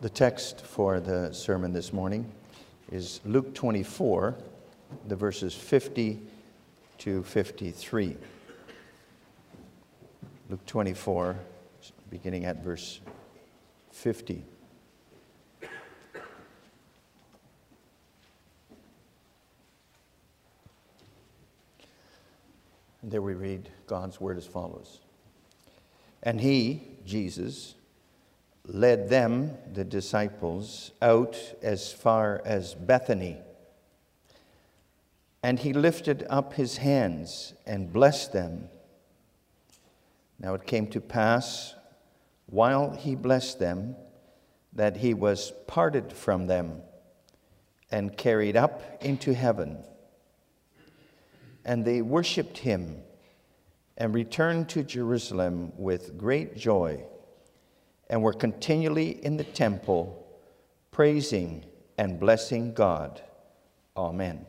The text for the sermon this morning is Luke 24, the verses 50 to 53. Luke 24, beginning at verse 50. And there we read God's word as follows. And he, Jesus, led them, the disciples, out as far as Bethany. And he lifted up his hands and blessed them. Now it came to pass, while he blessed them, that he was parted from them and carried up into heaven. And they worshiped him and returned to Jerusalem with great joy and were continually in the temple praising and blessing God. Amen.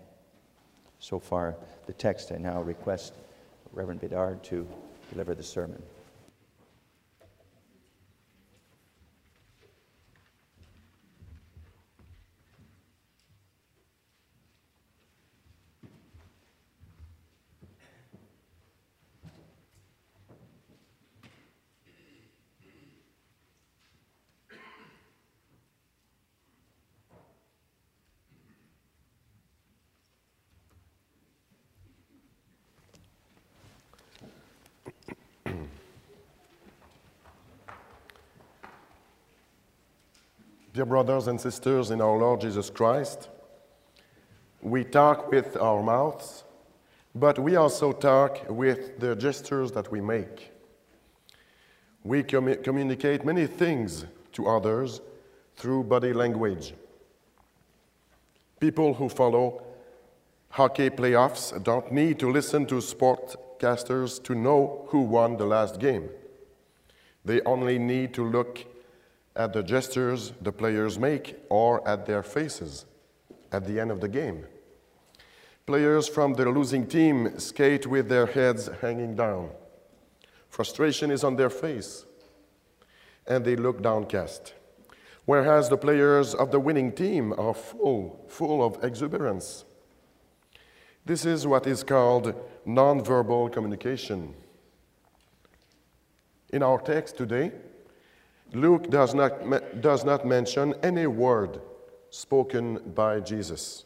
So far, the text. I now request Reverend Bedard to deliver the sermon. Dear brothers and sisters in our Lord Jesus Christ, we talk with our mouths, but we also talk with the gestures that we make. We commu- communicate many things to others through body language. People who follow hockey playoffs don't need to listen to sportcasters to know who won the last game. They only need to look at the gestures the players make or at their faces at the end of the game. Players from the losing team skate with their heads hanging down. Frustration is on their face, and they look downcast. Whereas the players of the winning team are full, full of exuberance. This is what is called nonverbal communication. In our text today, Luke does not, does not mention any word spoken by Jesus.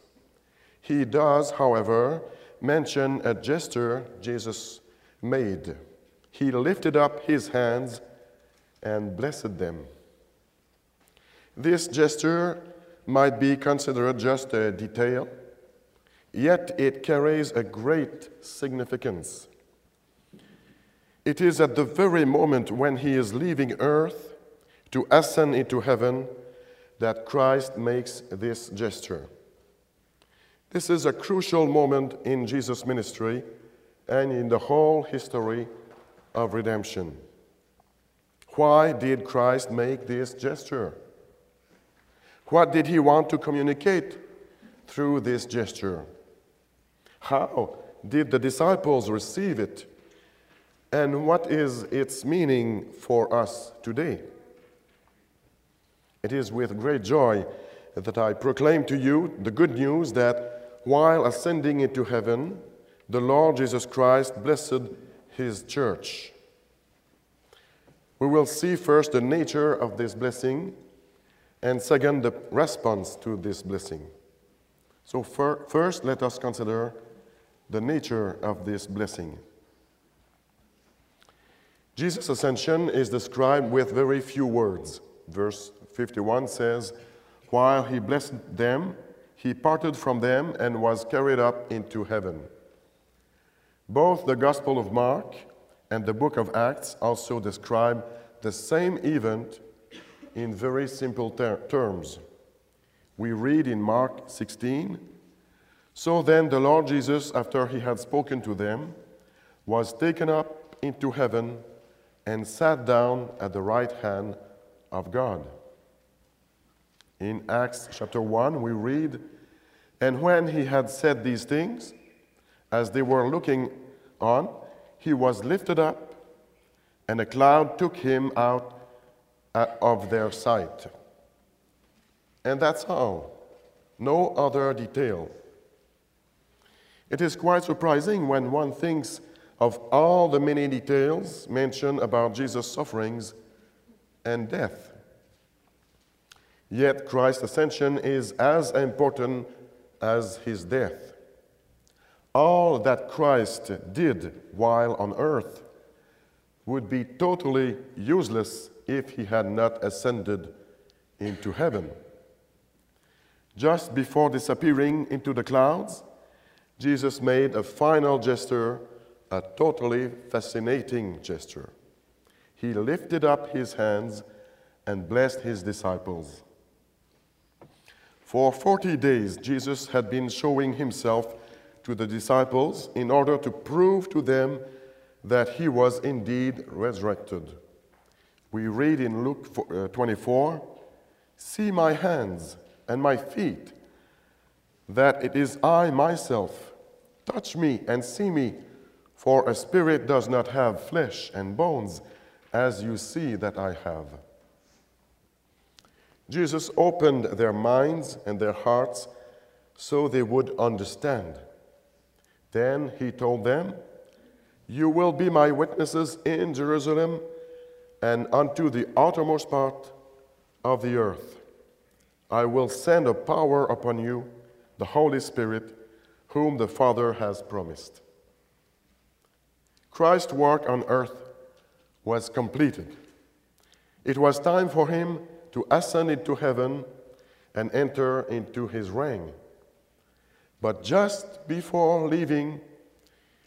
He does, however, mention a gesture Jesus made. He lifted up his hands and blessed them. This gesture might be considered just a detail, yet it carries a great significance. It is at the very moment when he is leaving earth to ascend into heaven that Christ makes this gesture. This is a crucial moment in Jesus' ministry and in the whole history of redemption. Why did Christ make this gesture? What did he want to communicate through this gesture? How did the disciples receive it? And what is its meaning for us today? It is with great joy that I proclaim to you the good news that while ascending into heaven, the Lord Jesus Christ blessed his church. We will see first the nature of this blessing, and second, the response to this blessing. So, first, let us consider the nature of this blessing. Jesus' ascension is described with very few words. Verse 51 says, While he blessed them, he parted from them and was carried up into heaven. Both the Gospel of Mark and the book of Acts also describe the same event in very simple ter- terms. We read in Mark 16 So then the Lord Jesus, after he had spoken to them, was taken up into heaven and sat down at the right hand of God. In Acts chapter 1, we read, And when he had said these things, as they were looking on, he was lifted up, and a cloud took him out uh, of their sight. And that's all. No other detail. It is quite surprising when one thinks of all the many details mentioned about Jesus' sufferings and death. Yet Christ's ascension is as important as his death. All that Christ did while on earth would be totally useless if he had not ascended into heaven. Just before disappearing into the clouds, Jesus made a final gesture, a totally fascinating gesture. He lifted up his hands and blessed his disciples. For 40 days, Jesus had been showing himself to the disciples in order to prove to them that he was indeed resurrected. We read in Luke uh, 24 See my hands and my feet, that it is I myself. Touch me and see me, for a spirit does not have flesh and bones, as you see that I have. Jesus opened their minds and their hearts so they would understand. Then he told them, You will be my witnesses in Jerusalem and unto the outermost part of the earth. I will send a power upon you, the Holy Spirit, whom the Father has promised. Christ's work on earth was completed. It was time for him to ascend into heaven and enter into his reign. But just before leaving,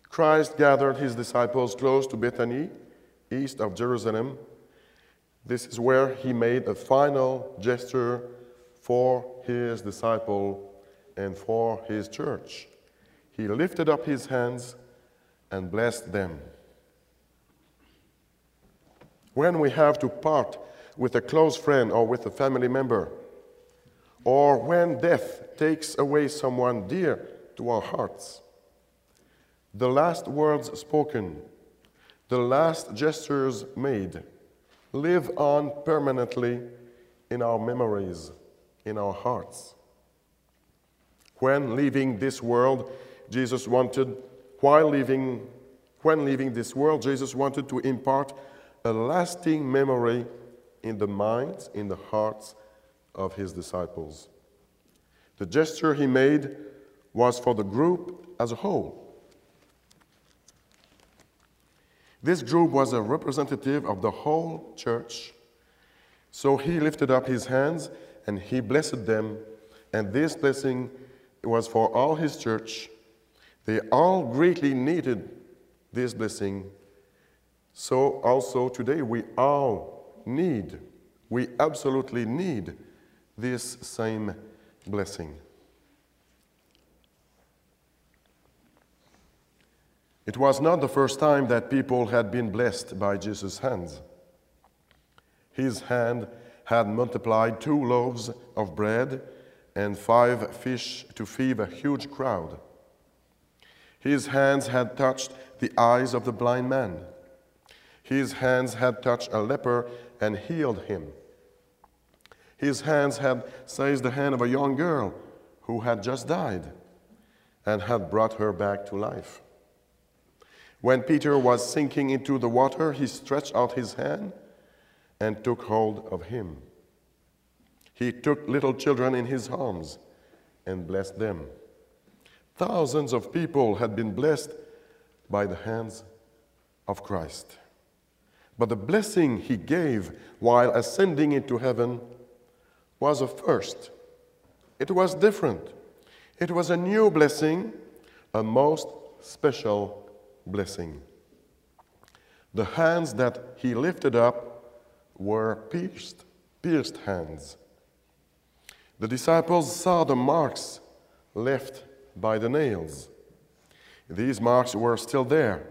Christ gathered his disciples close to Bethany, east of Jerusalem. This is where he made a final gesture for his disciple and for his church. He lifted up his hands and blessed them. When we have to part with a close friend or with a family member, or when death takes away someone dear to our hearts, the last words spoken, the last gestures made, live on permanently in our memories in our hearts. When leaving this world, Jesus wanted, while leaving, when leaving this world, Jesus wanted to impart a lasting memory in the minds, in the hearts of his disciples. The gesture he made was for the group as a whole. This group was a representative of the whole church. So he lifted up his hands and he blessed them. And this blessing was for all his church. They all greatly needed this blessing. So also today we all need, we absolutely need this same blessing. It was not the first time that people had been blessed by Jesus' hands. His hand had multiplied two loaves of bread and five fish to feed a huge crowd. His hands had touched the eyes of the blind man. His hands had touched a leper and healed him. His hands had seized the hand of a young girl who had just died and had brought her back to life. When Peter was sinking into the water, he stretched out his hand and took hold of him. He took little children in his arms and blessed them. Thousands of people had been blessed by the hands of Christ. But the blessing he gave while ascending into heaven was a first. It was different. It was a new blessing, a most special blessing. The hands that he lifted up were pierced, pierced hands. The disciples saw the marks left by the nails. These marks were still there.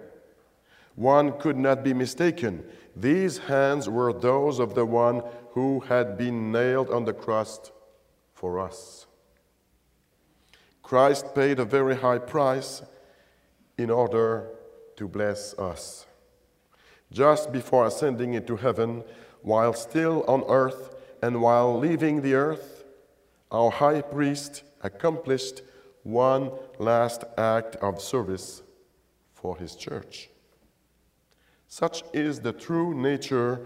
One could not be mistaken. These hands were those of the one who had been nailed on the cross for us. Christ paid a very high price in order to bless us. Just before ascending into heaven, while still on earth and while leaving the earth, our high priest accomplished one last act of service for his church. Such is the true nature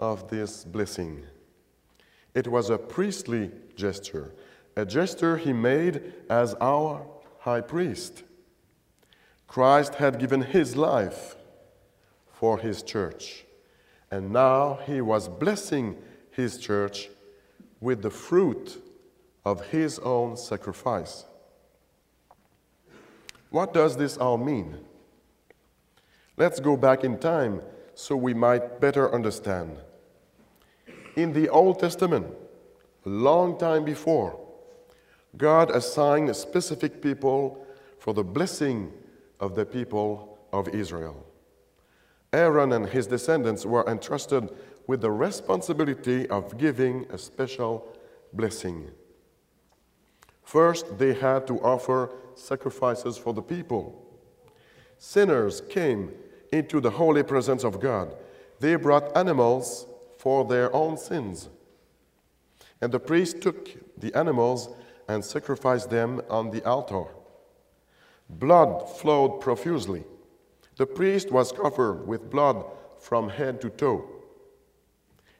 of this blessing. It was a priestly gesture, a gesture he made as our high priest. Christ had given his life for his church, and now he was blessing his church with the fruit of his own sacrifice. What does this all mean? Let's go back in time so we might better understand. In the Old Testament, a long time before, God assigned specific people for the blessing of the people of Israel. Aaron and his descendants were entrusted with the responsibility of giving a special blessing. First, they had to offer sacrifices for the people. Sinners came into the holy presence of God. They brought animals for their own sins. And the priest took the animals and sacrificed them on the altar. Blood flowed profusely. The priest was covered with blood from head to toe.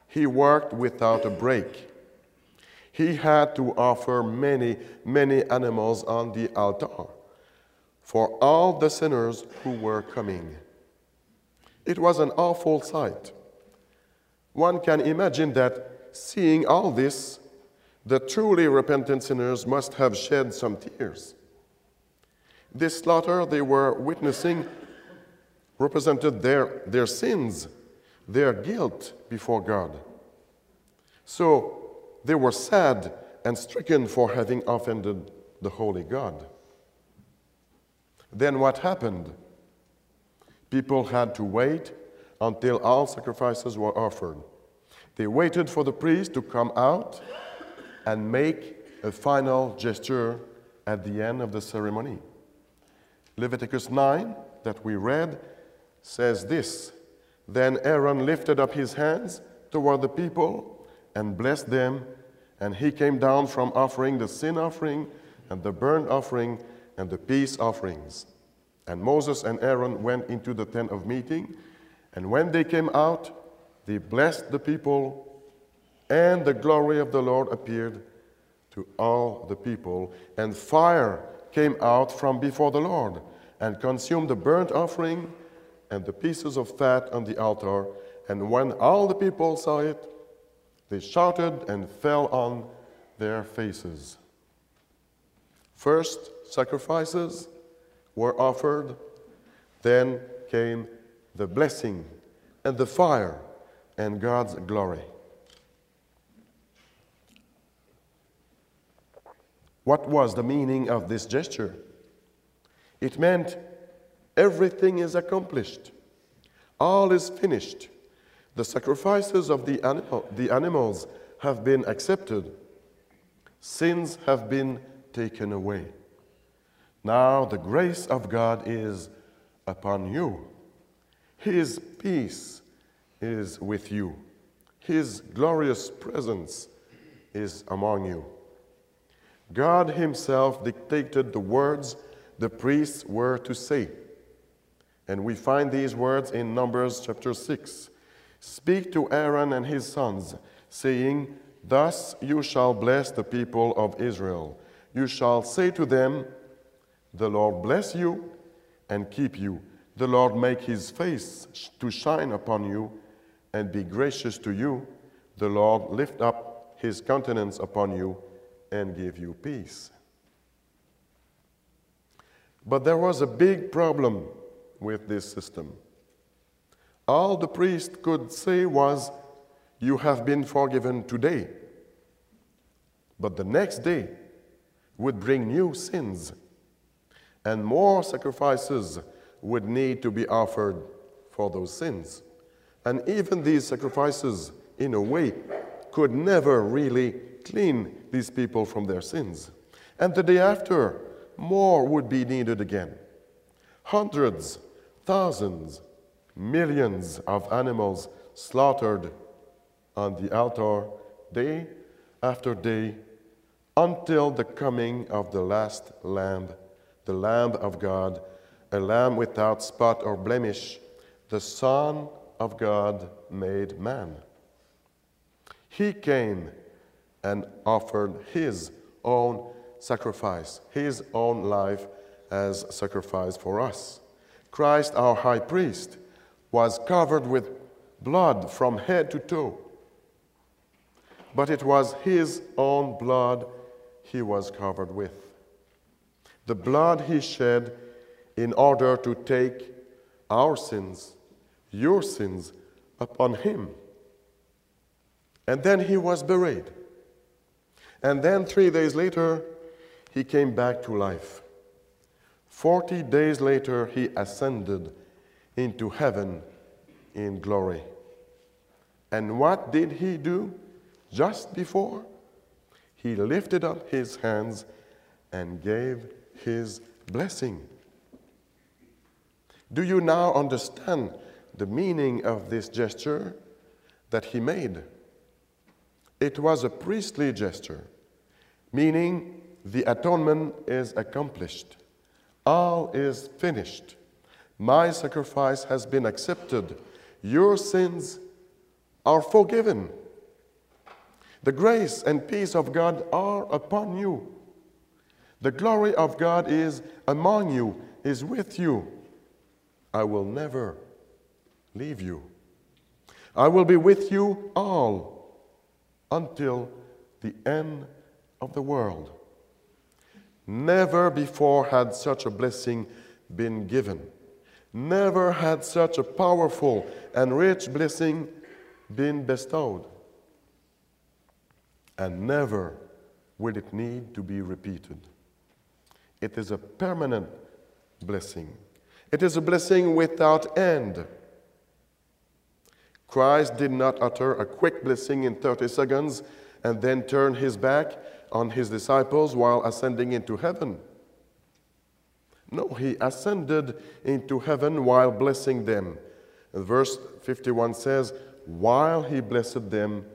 He worked without a break. He had to offer many, many animals on the altar for all the sinners who were coming. It was an awful sight. One can imagine that seeing all this, the truly repentant sinners must have shed some tears. This slaughter they were witnessing represented their, their sins, their guilt before God. So they were sad and stricken for having offended the Holy God. Then what happened? People had to wait until all sacrifices were offered. They waited for the priest to come out and make a final gesture at the end of the ceremony. Leviticus 9, that we read, says this Then Aaron lifted up his hands toward the people and blessed them, and he came down from offering the sin offering and the burnt offering and the peace offerings. And Moses and Aaron went into the tent of meeting, and when they came out, they blessed the people, and the glory of the Lord appeared to all the people, and fire came out from before the Lord and consumed the burnt offering and the pieces of fat on the altar. And when all the people saw it, they shouted and fell on their faces. First, sacrifices were offered, then came the blessing and the fire and God's glory. What was the meaning of this gesture? It meant everything is accomplished, all is finished. The sacrifices of the, animal, the animals have been accepted, sins have been taken away. Now the grace of God is upon you. His peace is with you. His glorious presence is among you. God Himself dictated the words the priests were to say. And we find these words in Numbers chapter 6. Speak to Aaron and his sons, saying, Thus you shall bless the people of Israel. You shall say to them, The Lord bless you and keep you. The Lord make his face to shine upon you and be gracious to you. The Lord lift up his countenance upon you and give you peace. But there was a big problem with this system. All the priest could say was, You have been forgiven today. But the next day would bring new sins, and more sacrifices would need to be offered for those sins. And even these sacrifices, in a way, could never really clean these people from their sins. And the day after, more would be needed again. Hundreds, thousands, millions of animals slaughtered on the altar day after day until the coming of the last Lamb, the Lamb of God, a Lamb without spot or blemish, the Son of God made man. He came and offered his own sacrifice, his own life as sacrifice for us. Christ, our high priest, was covered with blood from head to toe. But it was his own blood he was covered with. The blood he shed in order to take our sins, your sins, upon him. And then he was buried. And then three days later, he came back to life. Forty days later, he ascended into heaven in glory. And what did he do just before? He lifted up his hands and gave his blessing. Do you now understand the meaning of this gesture that he made? It was a priestly gesture, meaning the atonement is accomplished. All is finished. My sacrifice has been accepted. Your sins are forgiven. The grace and peace of God are upon you. The glory of God is among you, is with you. I will never leave you. I will be with you all until the end of the world. Never before had such a blessing been given. Never had such a powerful and rich blessing been bestowed. And never will it need to be repeated. It is a permanent blessing. It is a blessing without end. Christ did not utter a quick blessing in 30 seconds and then turn his back on his disciples while ascending into heaven. No, he ascended into heaven while blessing them. And verse 51 says, While he blessed them,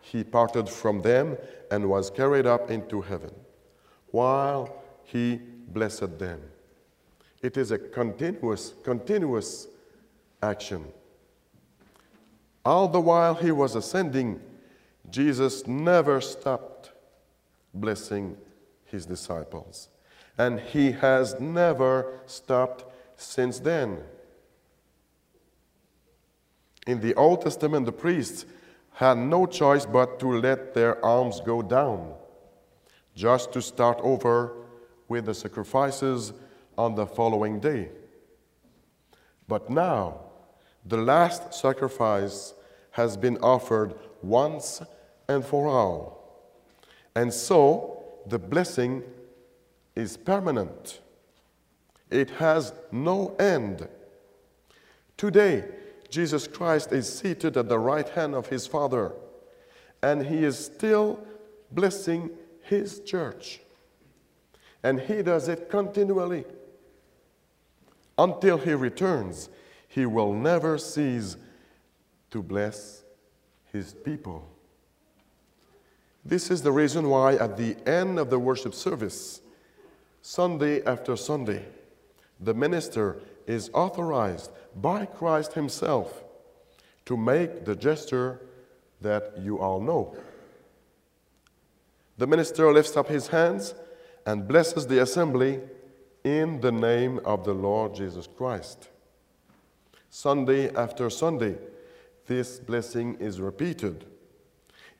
he parted from them and was carried up into heaven. While he blessed them. It is a continuous, continuous action. All the while he was ascending, Jesus never stopped blessing his disciples. And he has never stopped since then. In the Old Testament, the priests had no choice but to let their arms go down, just to start over with the sacrifices on the following day. But now, the last sacrifice has been offered once and for all. And so the blessing is permanent, it has no end. Today, Jesus Christ is seated at the right hand of his Father, and he is still blessing his church. And he does it continually. Until he returns, he will never cease to bless his people. This is the reason why, at the end of the worship service, Sunday after Sunday, the minister is authorized by Christ Himself to make the gesture that you all know. The minister lifts up his hands and blesses the assembly in the name of the Lord Jesus Christ. Sunday after Sunday, this blessing is repeated.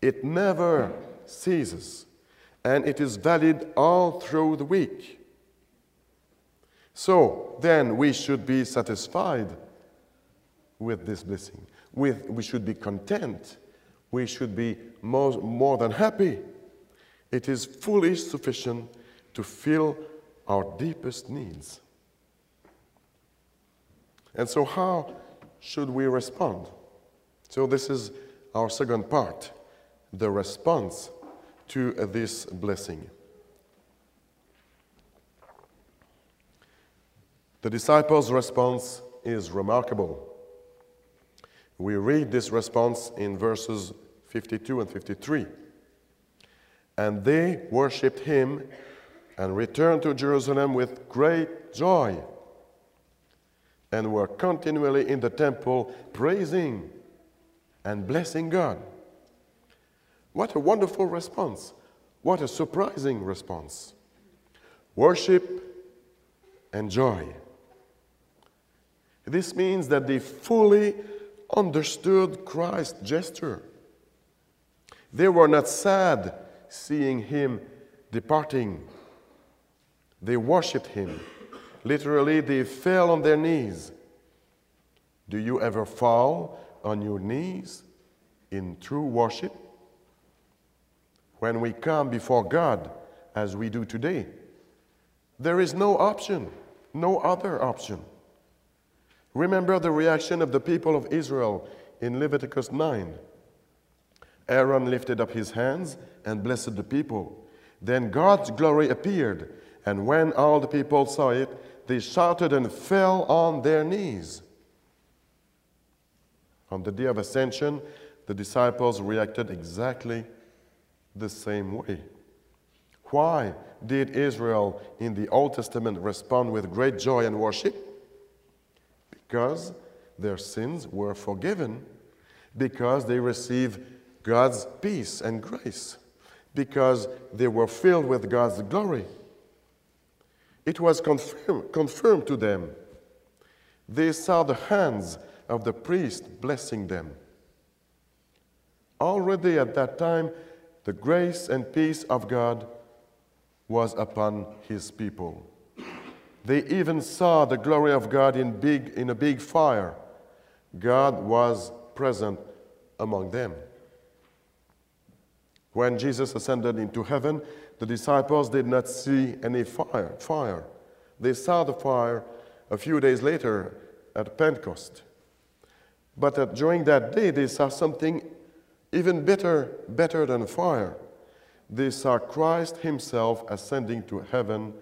It never ceases, and it is valid all through the week. So then we should be satisfied with this blessing. With, we should be content. We should be more, more than happy. It is fully sufficient to fill our deepest needs. And so, how should we respond? So, this is our second part the response to this blessing. The disciples' response is remarkable. We read this response in verses 52 and 53. And they worshipped him and returned to Jerusalem with great joy and were continually in the temple praising and blessing God. What a wonderful response! What a surprising response. Worship and joy. This means that they fully understood Christ's gesture. They were not sad seeing him departing. They worshiped him. Literally, they fell on their knees. Do you ever fall on your knees in true worship? When we come before God, as we do today, there is no option, no other option. Remember the reaction of the people of Israel in Leviticus 9. Aaron lifted up his hands and blessed the people. Then God's glory appeared, and when all the people saw it, they shouted and fell on their knees. On the day of ascension, the disciples reacted exactly the same way. Why did Israel in the Old Testament respond with great joy and worship? Because their sins were forgiven, because they received God's peace and grace, because they were filled with God's glory. It was confirmed, confirmed to them. They saw the hands of the priest blessing them. Already at that time, the grace and peace of God was upon his people. They even saw the glory of God in, big, in a big fire. God was present among them. When Jesus ascended into heaven, the disciples did not see any fire. fire. They saw the fire a few days later at Pentecost. But uh, during that day, they saw something even better, better than fire. They saw Christ Himself ascending to heaven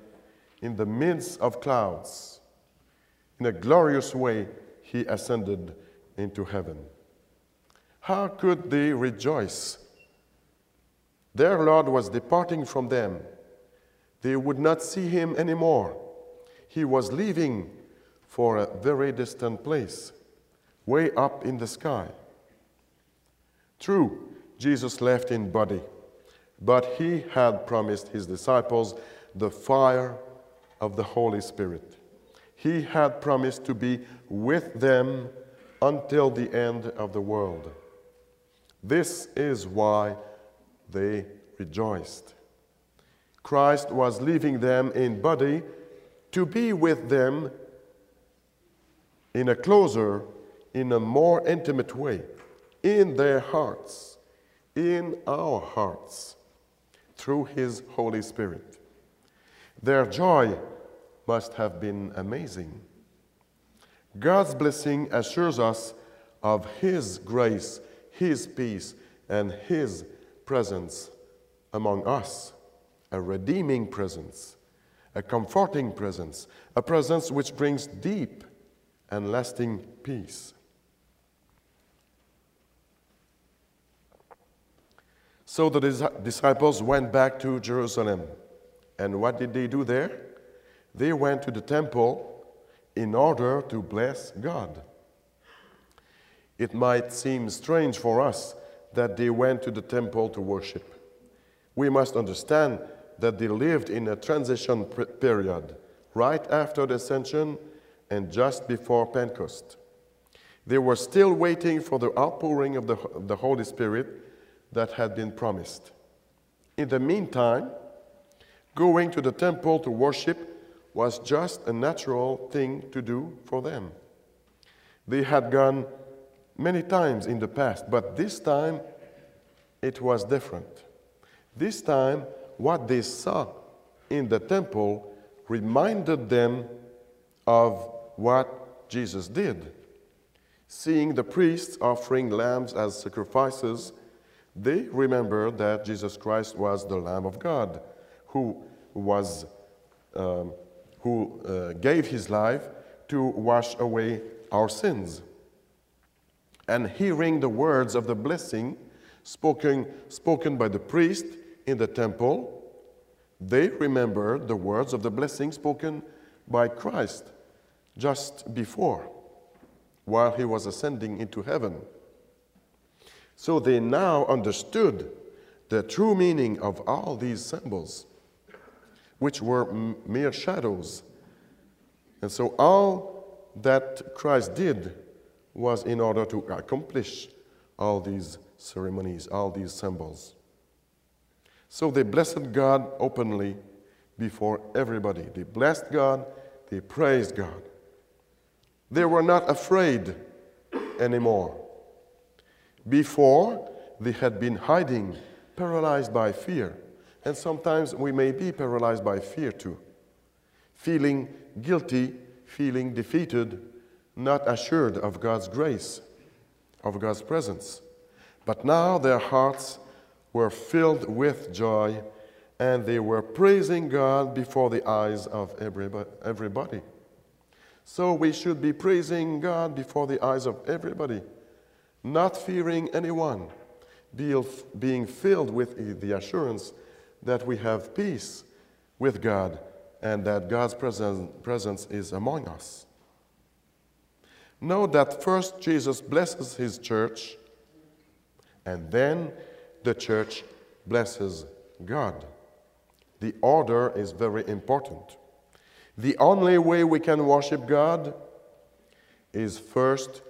in the midst of clouds. In a glorious way, He ascended into heaven. How could they rejoice? Their Lord was departing from them. They would not see Him anymore. He was leaving for a very distant place, way up in the sky. True, Jesus left in body, but he had promised his disciples the fire of the Holy Spirit. He had promised to be with them until the end of the world. This is why they rejoiced. Christ was leaving them in body to be with them in a closer, in a more intimate way in their hearts, in our hearts, through His Holy Spirit. Their joy must have been amazing. God's blessing assures us of His grace, His peace, and His presence among us a redeeming presence, a comforting presence, a presence which brings deep and lasting peace. So the disciples went back to Jerusalem. And what did they do there? They went to the temple in order to bless God. It might seem strange for us that they went to the temple to worship. We must understand that they lived in a transition period, right after the ascension and just before Pentecost. They were still waiting for the outpouring of the, the Holy Spirit that had been promised. In the meantime, going to the temple to worship was just a natural thing to do for them. They had gone many times in the past, but this time it was different. This time, what they saw in the temple reminded them of what Jesus did. Seeing the priests offering lambs as sacrifices they remembered that Jesus Christ was the Lamb of God who, was, um, who uh, gave his life to wash away our sins. And hearing the words of the blessing spoken, spoken by the priest, in the temple, they remembered the words of the blessing spoken by Christ just before, while he was ascending into heaven. So they now understood the true meaning of all these symbols, which were mere shadows. And so all that Christ did was in order to accomplish all these ceremonies, all these symbols. So they blessed God openly before everybody. They blessed God, they praised God. They were not afraid anymore. Before, they had been hiding, paralyzed by fear. And sometimes we may be paralyzed by fear too. Feeling guilty, feeling defeated, not assured of God's grace, of God's presence. But now their hearts were filled with joy and they were praising God before the eyes of everybody. So we should be praising God before the eyes of everybody, not fearing anyone, being filled with the assurance that we have peace with God and that God's presence is among us. Know that first Jesus blesses his church, and then the church blesses God. The order is very important. The only way we can worship God is first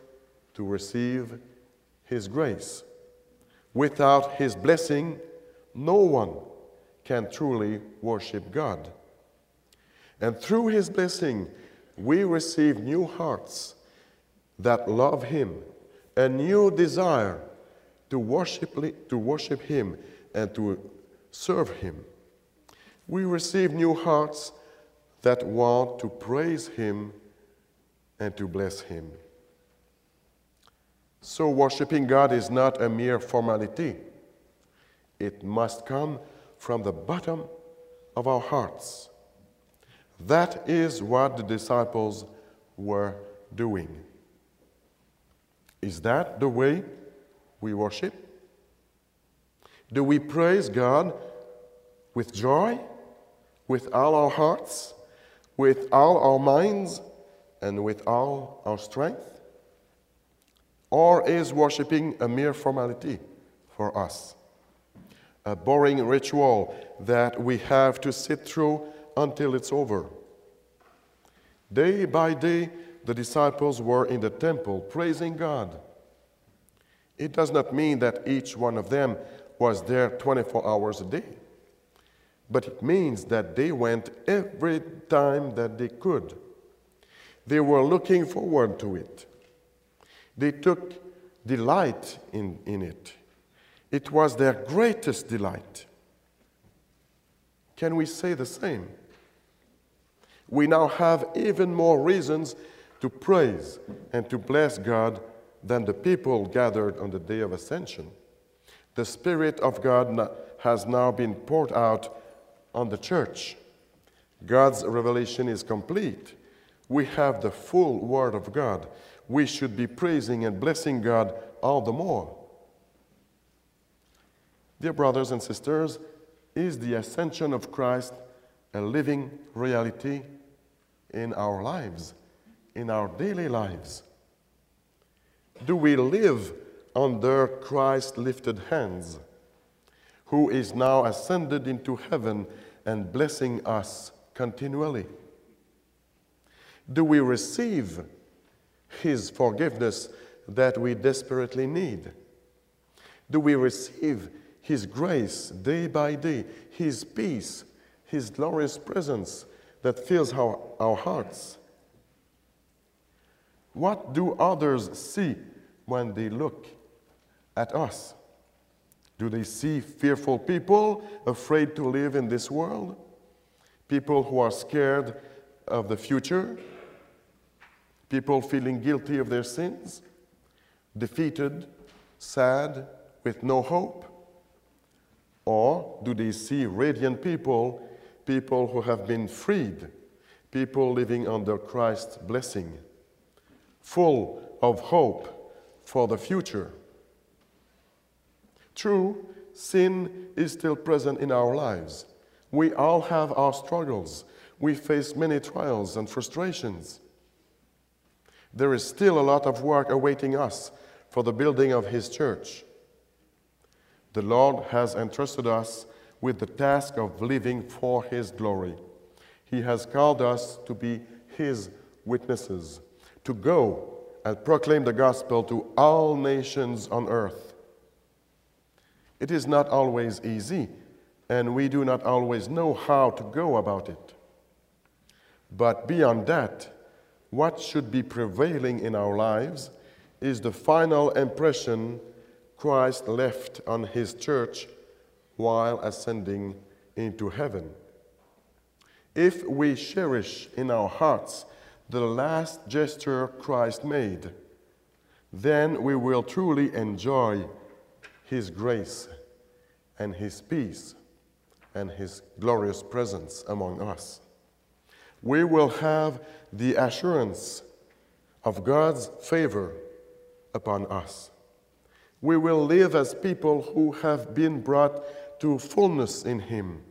to receive His grace. Without His blessing, no one can truly worship God. And through His blessing, we receive new hearts that love Him, a new desire to worship, to worship Him and to serve Him. We receive new hearts that want to praise Him and to bless Him. So, worshiping God is not a mere formality, it must come from the bottom of our hearts. That is what the disciples were doing. Is that the way we worship? Do we praise God with joy, with all our hearts, with all our minds, and with all our strength? Or is worshiping a mere formality for us? A boring ritual that we have to sit through until it's over. Day by day, the disciples were in the temple praising God. It does not mean that each one of them was there 24 hours a day, but it means that they went every time that they could. They were looking forward to it. They took delight in, in it. It was their greatest delight. Can we say the same? We now have even more reasons to praise and to bless God than the people gathered on the day of ascension. The Spirit of God has now been poured out on the church. God's revelation is complete. We have the full Word of God. We should be praising and blessing God all the more. Dear brothers and sisters, is the ascension of Christ a living reality in our lives, in our daily lives? Do we live under Christ's lifted hands, who is now ascended into heaven and blessing us continually? Do we receive His forgiveness that we desperately need? Do we receive His grace day by day, His peace, His glorious presence that fills our, our hearts? What do others see when they look at us? Do they see fearful people afraid to live in this world? People who are scared of the future? People feeling guilty of their sins? Defeated, sad, with no hope? Or do they see radiant people, people who have been freed, people living under Christ's blessing, full of hope for the future? True, sin is still present in our lives. We all have our struggles. We face many trials and frustrations. There is still a lot of work awaiting us for the building of His church. The Lord has entrusted us with the task of living for His glory. He has called us to be His witnesses, to go and proclaim the gospel to all nations on earth. It is not always easy, and we do not always know how to go about it. But beyond that, what should be prevailing in our lives is the final impression Christ left on his church while ascending into heaven. If we cherish in our hearts the last gesture Christ made, then we will truly enjoy his grace and his peace and his glorious presence among us. We will have the assurance of God's favor upon us. We will live as people who have been brought to fullness in Him,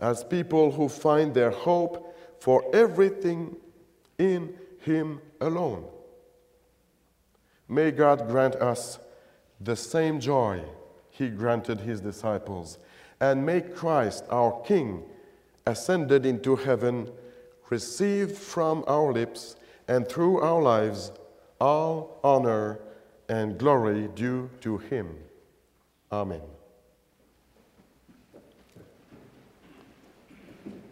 as people who find their hope for everything in Him alone. May God grant us the same joy He granted His disciples, and may Christ, our King, ascended into heaven, receive from our lips and through our lives all honor and glory due to him. Amen.